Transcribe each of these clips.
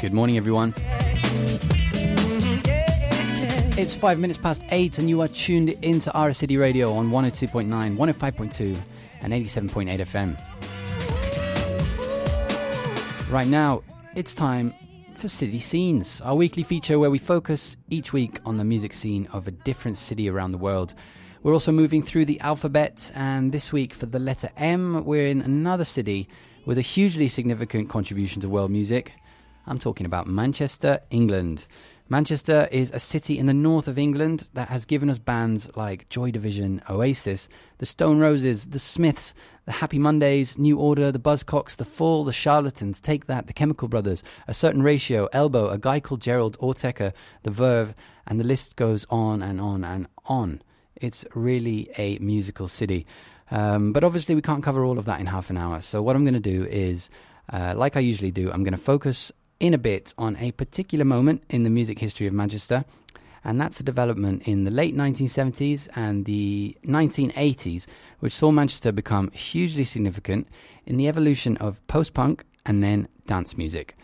Good morning, everyone. It's five minutes past eight, and you are tuned into RS City Radio on 102.9, 105.2, and 87.8 FM. Right now, it's time for City Scenes, our weekly feature where we focus each week on the music scene of a different city around the world. We're also moving through the alphabet, and this week for the letter M, we're in another city with a hugely significant contribution to world music. I'm talking about Manchester, England. Manchester is a city in the north of England that has given us bands like Joy Division, Oasis, the Stone Roses, the Smiths, the Happy Mondays, New Order, the Buzzcocks, the Fall, the Charlatans, Take That, the Chemical Brothers, A Certain Ratio, Elbow, a guy called Gerald Autechre, The Verve, and the list goes on and on and on. It's really a musical city. Um, but obviously, we can't cover all of that in half an hour. So, what I'm going to do is, uh, like I usually do, I'm going to focus in a bit on a particular moment in the music history of Manchester, and that's a development in the late 1970s and the 1980s, which saw Manchester become hugely significant in the evolution of post punk and then dance music.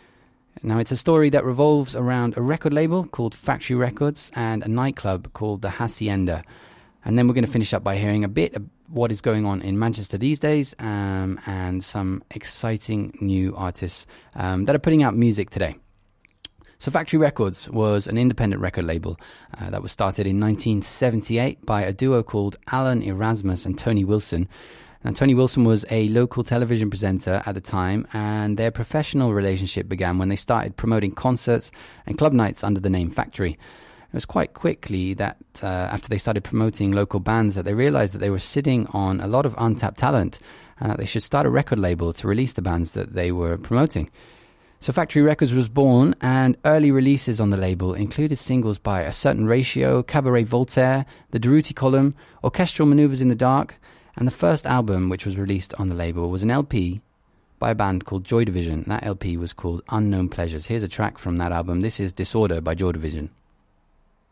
Now, it's a story that revolves around a record label called Factory Records and a nightclub called the Hacienda. And then we're going to finish up by hearing a bit what is going on in Manchester these days um, and some exciting new artists um, that are putting out music today. So, Factory Records was an independent record label uh, that was started in 1978 by a duo called Alan Erasmus and Tony Wilson. Now, Tony Wilson was a local television presenter at the time, and their professional relationship began when they started promoting concerts and club nights under the name Factory. It was quite quickly that uh, after they started promoting local bands that they realized that they were sitting on a lot of untapped talent and that they should start a record label to release the bands that they were promoting. So Factory Records was born, and early releases on the label included singles by A Certain Ratio, Cabaret Voltaire, The Durutti Column, Orchestral Maneuvers in the Dark, and the first album, which was released on the label, was an LP by a band called Joy Division. That LP was called Unknown Pleasures. Here's a track from that album. This is Disorder by Joy Division.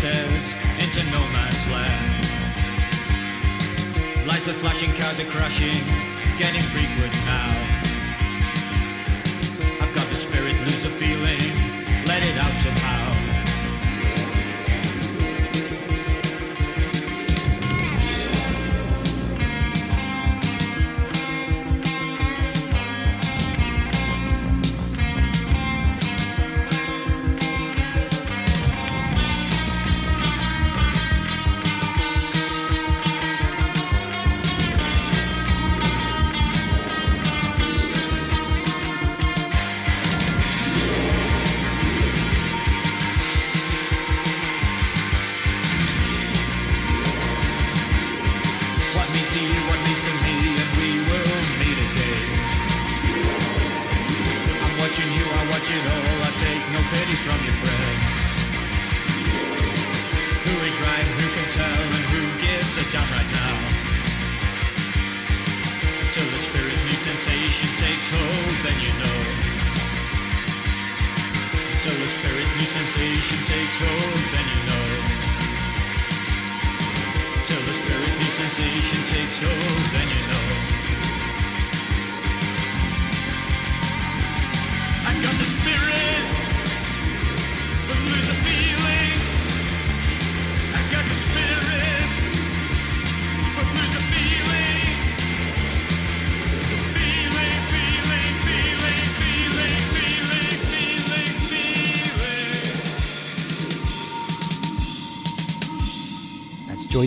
stairs, into no man's land. Lights are flashing, cars are crashing, getting frequent now.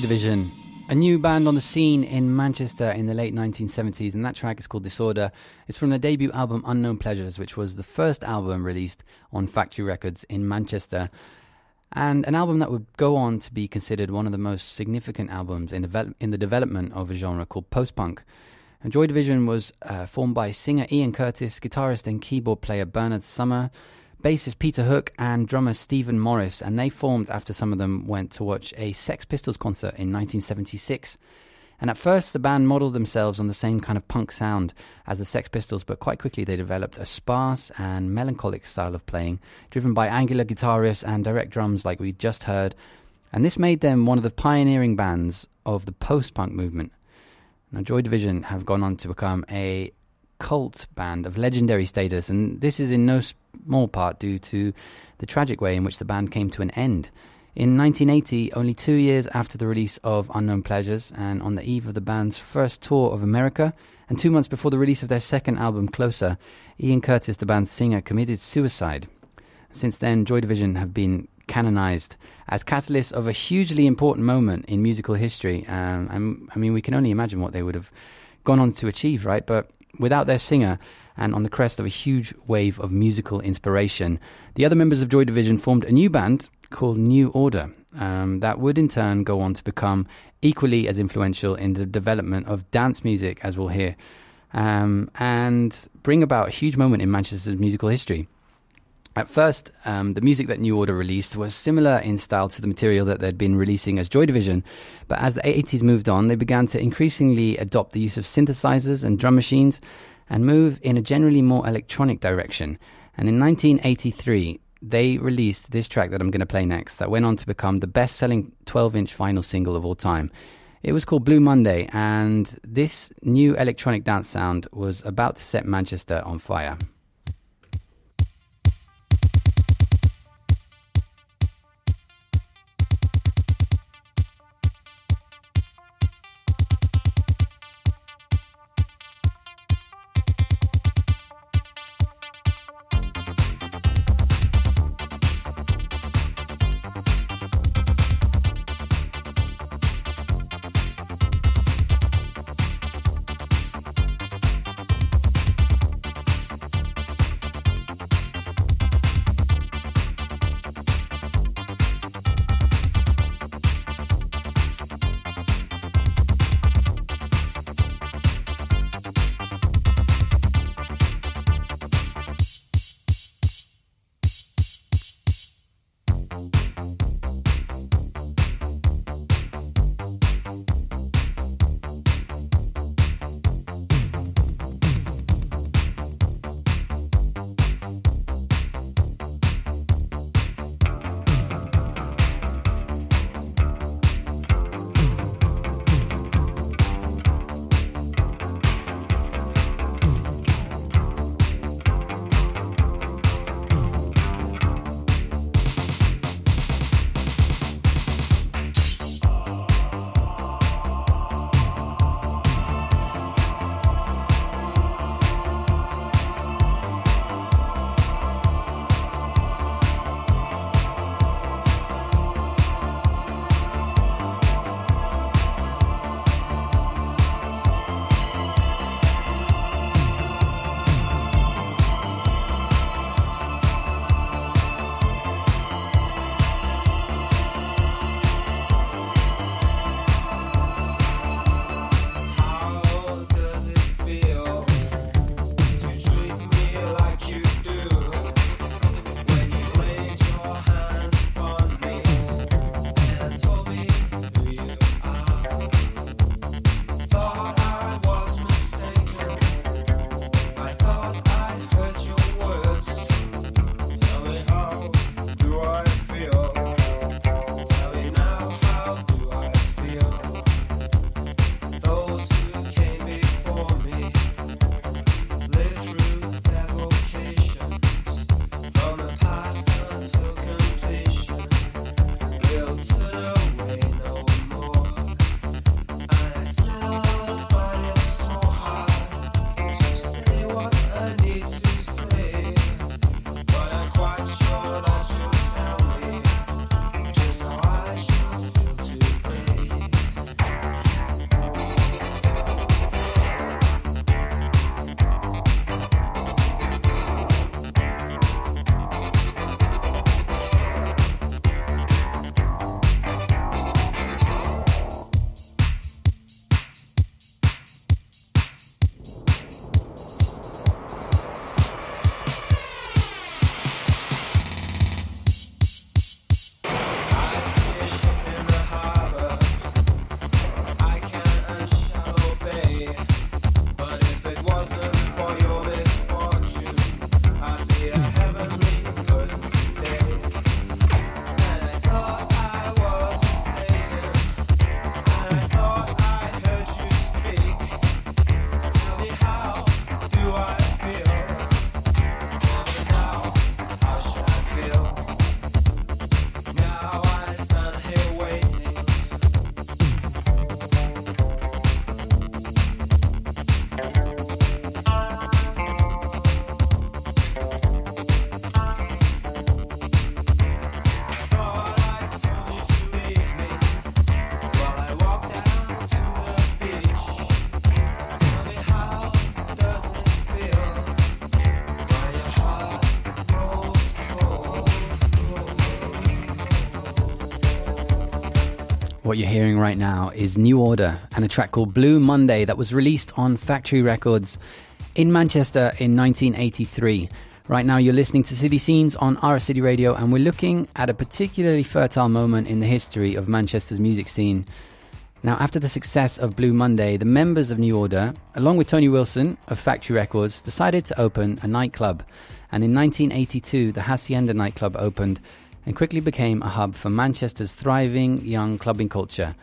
Division, a new band on the scene in Manchester in the late 1970s, and that track is called Disorder. It's from their debut album Unknown Pleasures, which was the first album released on Factory Records in Manchester, and an album that would go on to be considered one of the most significant albums in, devel- in the development of a genre called post punk. And Joy Division was uh, formed by singer Ian Curtis, guitarist and keyboard player Bernard Sumner, bassist Peter Hook and drummer Stephen Morris, and they formed after some of them went to watch a Sex Pistols concert in 1976. And at first, the band modelled themselves on the same kind of punk sound as the Sex Pistols, but quite quickly they developed a sparse and melancholic style of playing, driven by angular guitar riffs and direct drums like we just heard. And this made them one of the pioneering bands of the post punk movement. Now, Joy Division have gone on to become a cult band of legendary status, and this is in no small part due to the tragic way in which the band came to an end. In 1980, only two years after the release of Unknown Pleasures, and on the eve of the band's first tour of America, and two months before the release of their second album, Closer, Ian Curtis, the band's singer, committed suicide. Since then, Joy Division have been canonized as catalysts of a hugely important moment in musical history. Um, I mean, we can only imagine what they would have gone on to achieve, right? But without their singer, and on the crest of a huge wave of musical inspiration, the other members of Joy Division formed a new band called New Order. Um, that would in turn go on to become equally as influential in the development of dance music, as we'll hear, um, and bring about a huge moment in Manchester's musical history. At first, um, the music that New Order released was similar in style to the material that they'd been releasing as Joy Division, but as the 80s moved on, they began to increasingly adopt the use of synthesizers and drum machines and move in a generally more electronic direction. And in 1983, they released this track that I'm going to play next that went on to become the best selling 12 inch vinyl single of all time. It was called Blue Monday, and this new electronic dance sound was about to set Manchester on fire. Right now is New Order and a track called Blue Monday that was released on Factory Records in Manchester in 1983. Right now, you're listening to City Scenes on RS City Radio, and we're looking at a particularly fertile moment in the history of Manchester's music scene. Now, after the success of Blue Monday, the members of New Order, along with Tony Wilson of Factory Records, decided to open a nightclub. And in 1982, the Hacienda nightclub opened and quickly became a hub for Manchester's thriving young clubbing culture.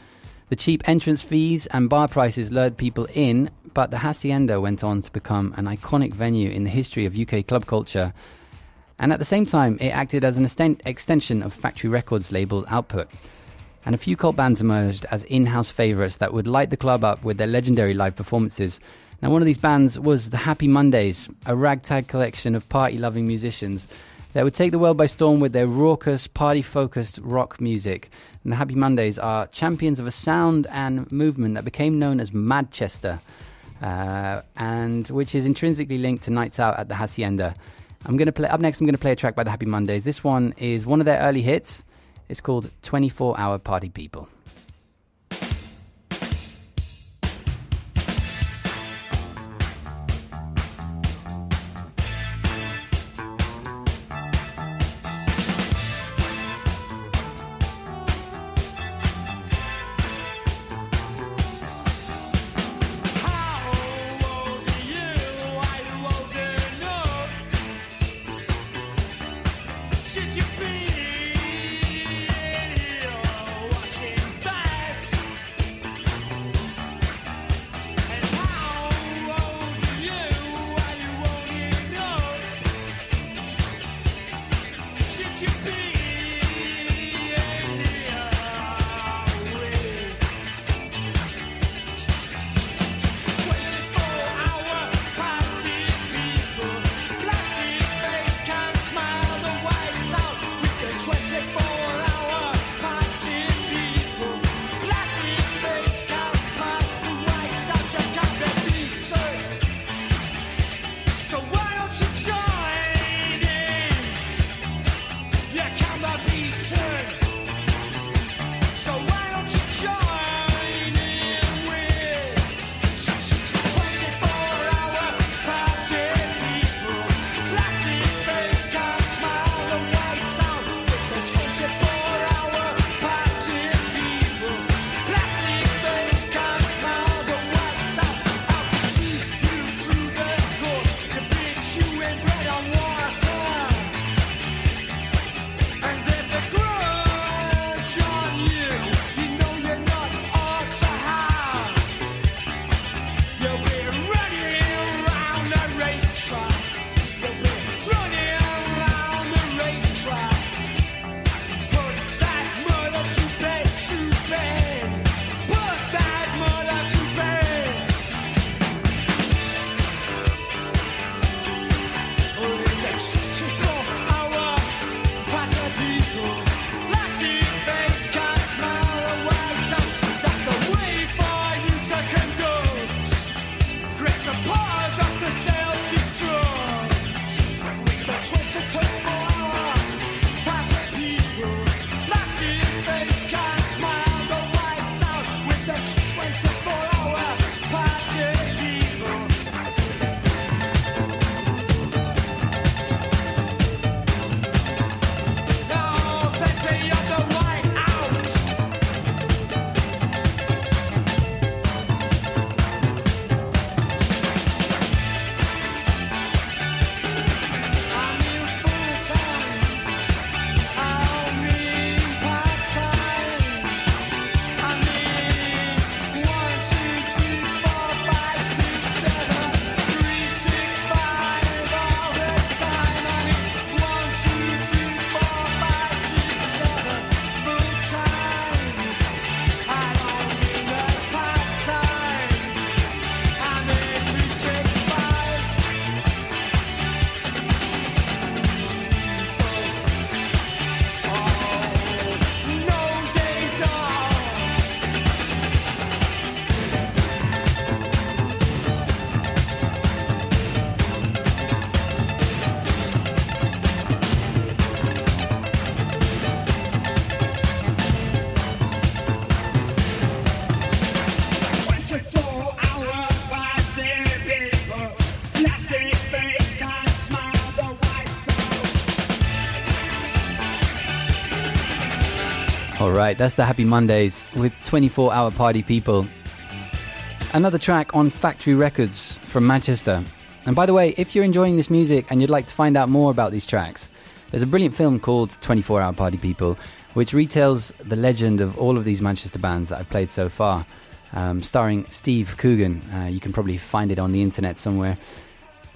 The cheap entrance fees and bar prices lured people in, but the Hacienda went on to become an iconic venue in the history of UK club culture. And at the same time, it acted as an esten- extension of Factory Records' label output. And a few cult bands emerged as in house favourites that would light the club up with their legendary live performances. Now, one of these bands was the Happy Mondays, a ragtag collection of party loving musicians that would take the world by storm with their raucous, party focused rock music. And the Happy Mondays are champions of a sound and movement that became known as Madchester, uh, and which is intrinsically linked to nights out at the Hacienda. I'm going to play up next. I'm going to play a track by the Happy Mondays. This one is one of their early hits. It's called 24 Hour Party People. All right, that's the Happy Mondays with 24 hour party people. Another track on Factory Records from Manchester. And by the way, if you're enjoying this music and you'd like to find out more about these tracks, there's a brilliant film called 24 Hour Party People, which retells the legend of all of these Manchester bands that I've played so far, um, starring Steve Coogan. Uh, you can probably find it on the internet somewhere.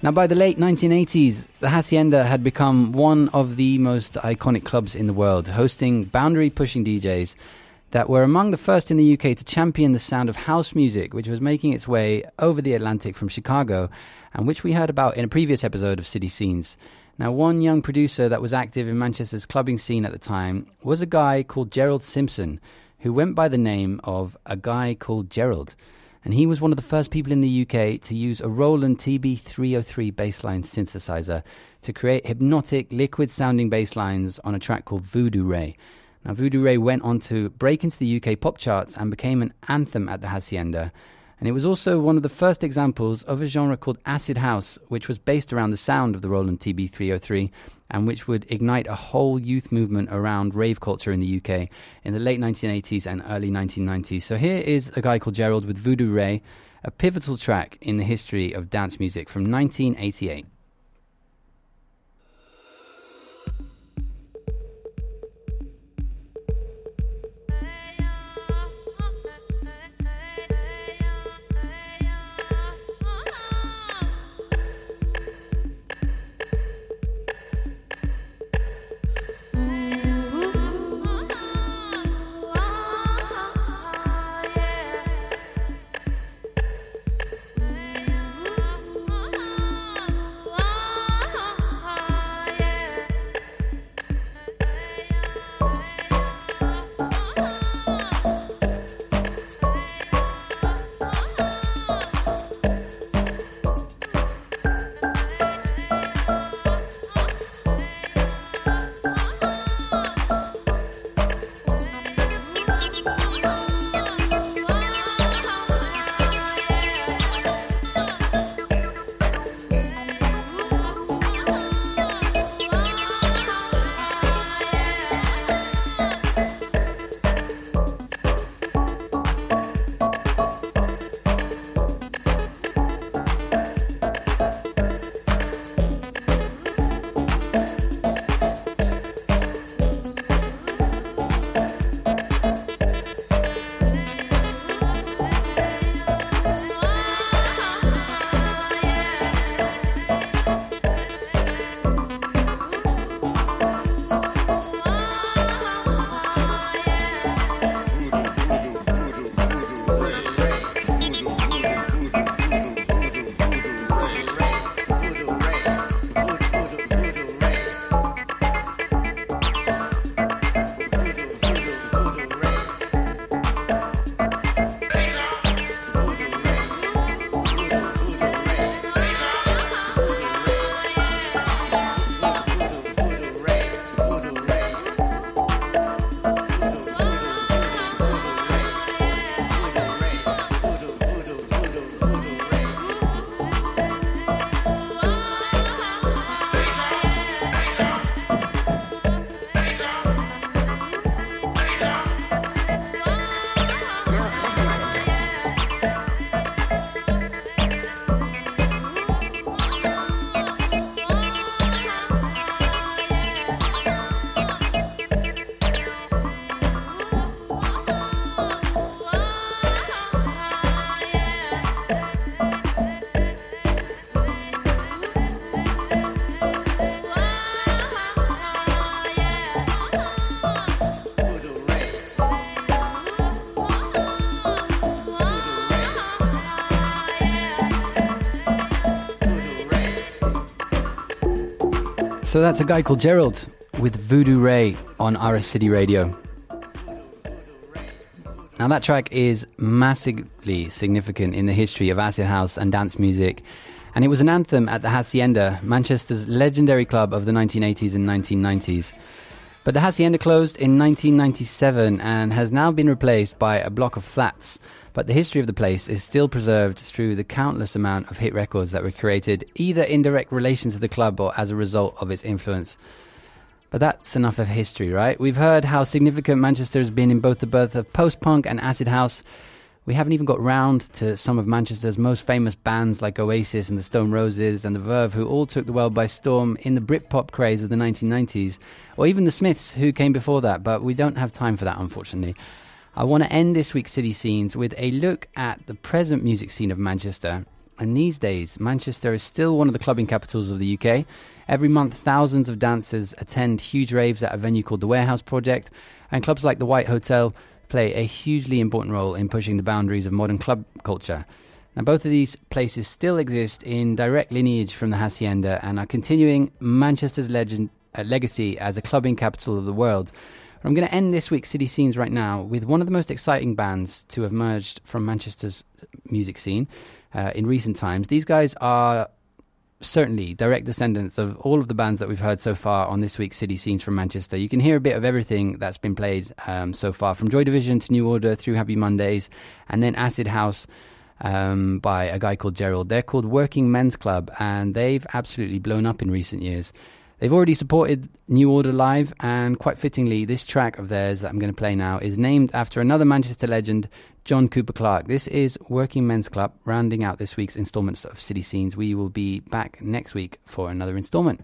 Now, by the late 1980s, the Hacienda had become one of the most iconic clubs in the world, hosting boundary pushing DJs that were among the first in the UK to champion the sound of house music, which was making its way over the Atlantic from Chicago, and which we heard about in a previous episode of City Scenes. Now, one young producer that was active in Manchester's clubbing scene at the time was a guy called Gerald Simpson, who went by the name of A Guy Called Gerald. And he was one of the first people in the UK to use a Roland TB303 bassline synthesizer to create hypnotic, liquid sounding bass lines on a track called Voodoo Ray. Now, Voodoo Ray went on to break into the UK pop charts and became an anthem at the Hacienda. And it was also one of the first examples of a genre called acid house, which was based around the sound of the Roland TB303 and which would ignite a whole youth movement around rave culture in the UK in the late 1980s and early 1990s. So here is a guy called Gerald with Voodoo Ray, a pivotal track in the history of dance music from 1988. So that's a guy called Gerald with Voodoo Ray on RS City Radio. Now, that track is massively significant in the history of acid house and dance music, and it was an anthem at the Hacienda, Manchester's legendary club of the 1980s and 1990s. But the Hacienda closed in 1997 and has now been replaced by a block of flats but the history of the place is still preserved through the countless amount of hit records that were created either in direct relation to the club or as a result of its influence. But that's enough of history, right? We've heard how significant Manchester has been in both the birth of post punk and acid house. We haven't even got round to some of Manchester's most famous bands like Oasis and the Stone Roses and the Verve, who all took the world by storm in the Britpop craze of the 1990s, or even the Smiths, who came before that, but we don't have time for that, unfortunately. I want to end this week's City Scenes with a look at the present music scene of Manchester. And these days, Manchester is still one of the clubbing capitals of the UK. Every month, thousands of dancers attend huge raves at a venue called the Warehouse Project, and clubs like the White Hotel play a hugely important role in pushing the boundaries of modern club culture. Now, both of these places still exist in direct lineage from the Hacienda and are continuing Manchester's legend, uh, legacy as a clubbing capital of the world. I'm going to end this week's City Scenes right now with one of the most exciting bands to have emerged from Manchester's music scene uh, in recent times. These guys are certainly direct descendants of all of the bands that we've heard so far on this week's City Scenes from Manchester. You can hear a bit of everything that's been played um, so far, from Joy Division to New Order through Happy Mondays, and then Acid House um, by a guy called Gerald. They're called Working Men's Club, and they've absolutely blown up in recent years. They've already supported New Order live, and quite fittingly, this track of theirs that I'm going to play now is named after another Manchester legend, John Cooper Clarke. This is Working Men's Club, rounding out this week's installments of City Scenes. We will be back next week for another installment.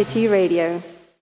City Radio.